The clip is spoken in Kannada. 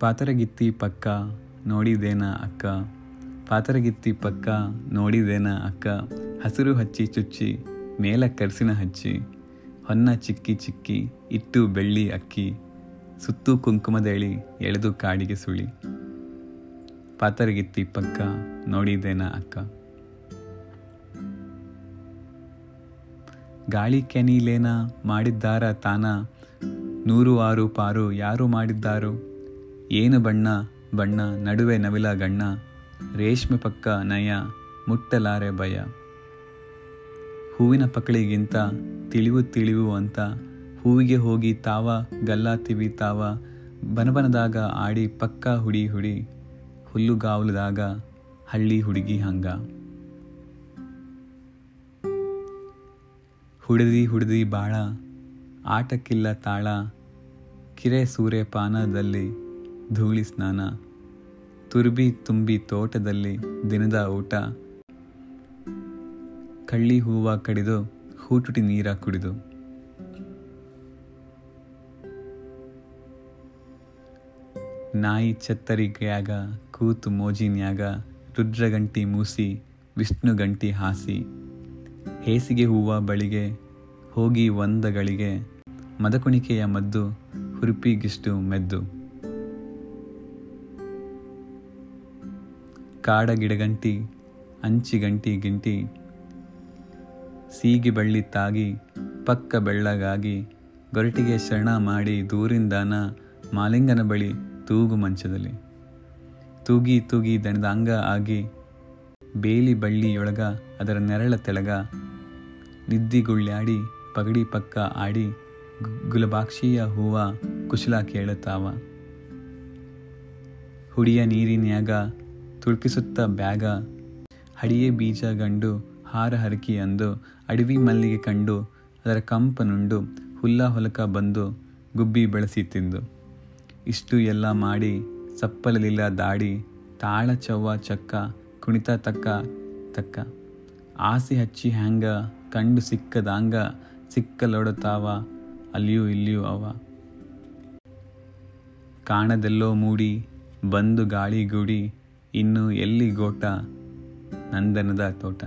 ಪಾತರಗಿತ್ತಿ ಪಕ್ಕ ನೋಡಿದೇನ ಅಕ್ಕ. ಪಾತರಗಿತ್ತಿ ಪಕ್ಕ ನೋಡಿದೇನ ಅಕ್ಕ. ಹಸಿರು ಹಚ್ಚಿ ಚುಚ್ಚಿ ಮೇಲ ಕರ್ಸಿನ ಹಚ್ಚಿ. ಹೊನ್ನ ಚಿಕ್ಕಿ ಚಿಕ್ಕಿ ಇಟ್ಟು ಬೆಳ್ಳಿ ಅಕ್ಕಿ. ಸುತ್ತು ಕುಂಕುಮದೇಳಿ ಎಳೆದು ಕಾಡಿಗೆ ಸುಳಿ. ಪಾತರಗಿತ್ತಿ ಪಕ್ಕ ನೋಡಿದೇನ ಅಕ್ಕ. ಗಾಳಿ ಕೆನೀಲೇನ ಮಾಡಿದ್ದಾರ ತಾನ. ನೂರು ಆರು ಪಾರು ಯಾರು ಮಾಡಿದ್ದಾರು. ಏನು ಬಣ್ಣ ಬಣ್ಣ, ನಡುವೆ ನವಿಲ ಗಣ್ಣ, ರೇಷ್ಮೆ ಪಕ್ಕ ನಯ, ಮುಟ್ಟಲಾರೆ ಭಯ. ಹೂವಿನ ಪಕಳಿಗಿಂತ ತಿಳಿವು ತಿಳಿವು ಅಂತ, ಹೂವಿಗೆ ಹೋಗಿ ತಾವ ಗಲ್ಲಾತಿವಿ ತಾವ ಬನಬನದಾಗ ಆಡಿ ಪಕ್ಕ ಹುಡಿ ಹುಡಿ ಹುಲ್ಲುಗಾವಲದಾಗ ಹಳ್ಳಿ ಹುಡುಗಿ ಹಂಗ. ಹುಡದಿ ಹುಡದಿ ಬಾಳ, ಆಟಕ್ಕಿಲ್ಲ ತಾಳ, ಕಿರೆ ಸೂರ್ಯಪಾನದಲ್ಲಿ ಧೂಳಿ ಸ್ನಾನ, ತುರ್ಬಿ ತುಂಬಿ ತೋಟದಲ್ಲಿ ದಿನದ ಊಟ, ಕಳ್ಳಿ ಹೂವ ಕಡಿದು ಹೂಟುಟಿ ನೀರ ಕುಡಿದು. ನಾಯಿ ಚತ್ತರಿಗ್ಯಾಗ ಕೂತು ಮೋಜಿನ್ಯಾಗ ರುದ್ರಗಂಟಿ ಮೂಸಿ, ವಿಷ್ಣು ಗಂಟಿ ಹಾಸಿ. ಹೇಸಿಗೆ ಹೂವ ಬಳಿಗೆ, ಹೋಗಿ ಒಂದಗಳಿಗೆ ಮದಕುಣಿಕೆಯ ಮದ್ದು ಹುರುಪಿಗಿಷ್ಟು ಮೆದ್ದು. ಕಾಡ ಗಿಡಗಂಟಿ ಅಂಚಿಗಂಟಿ ಗಿಂಟಿ, ಸೀಗಿ ಬಳ್ಳಿ ತಾಗಿ, ಪಕ್ಕ ಬೆಳ್ಳಗಾಗಿ, ಗೊರಟಿಗೆ ಶರಣ ಮಾಡಿ ದೂರಿಂದಾನ ಮಾಲಿಂಗನ ಬಳಿ ತೂಗು ಮಂಚದಲ್ಲಿ. ತೂಗಿ ತೂಗಿ ದಣದ ಅಂಗ ಆಗಿ ಬೇಲಿ ಬಳ್ಳಿಯೊಳಗ ಅದರ ನೆರಳ ತೆಳಗ ನಿದ್ದಿಗುಳ್ಳಾಡಿ ಪಗಡಿ ಪಕ್ಕ ಆಡಿ ಗುಲಬಾಕ್ಷಿಯ ಹೂವ ಕುಶಲ ಕೇಳುತ್ತಾವ. ಹುಡಿಯ ನೀರಿನ್ಯಾಗ ತುಳ್ಕಿಸುತ್ತ ಬ್ಯಾಗ ಹಡಿಯೇ ಬೀಜ ಗಂಡು ಹಾರ ಹರಕಿ ಅಂದು ಅಡವಿ ಮಲ್ಲಿಗೆ ಕಂಡು ಅದರ ಕಂಪನುಂಡು ಹುಲ್ಲ ಹೊಲಕ ಬಂದು ಗುಬ್ಬಿ ಬೆಳೆಸಿ ತಿಂದು. ಇಷ್ಟು ಎಲ್ಲ ಮಾಡಿ ಸಪ್ಪಲಲಿಲ್ಲ ದಾಡಿ ತಾಳ ಚವ್ವ ಚಕ್ಕ ಕುಣಿತ ತಕ್ಕ ತಕ್ಕ. ಆಸೆ ಹಚ್ಚಿ ಹ್ಯಾಂಗ ಕಂಡು ಸಿಕ್ಕದಾಂಗ ಸಿಕ್ಕಲೊಡತಾವ ಅಲ್ಲಿಯೂ ಇಲ್ಲಿಯೂ ಅವ. ಕಾಣದೆಲ್ಲೋ ಮೂಡಿ ಬಂದು ಗಾಳಿಗೂಡಿ ಇನ್ನು ಎಲ್ಲಿ ಗೋಟ ನಂದನದ ತೋಟ?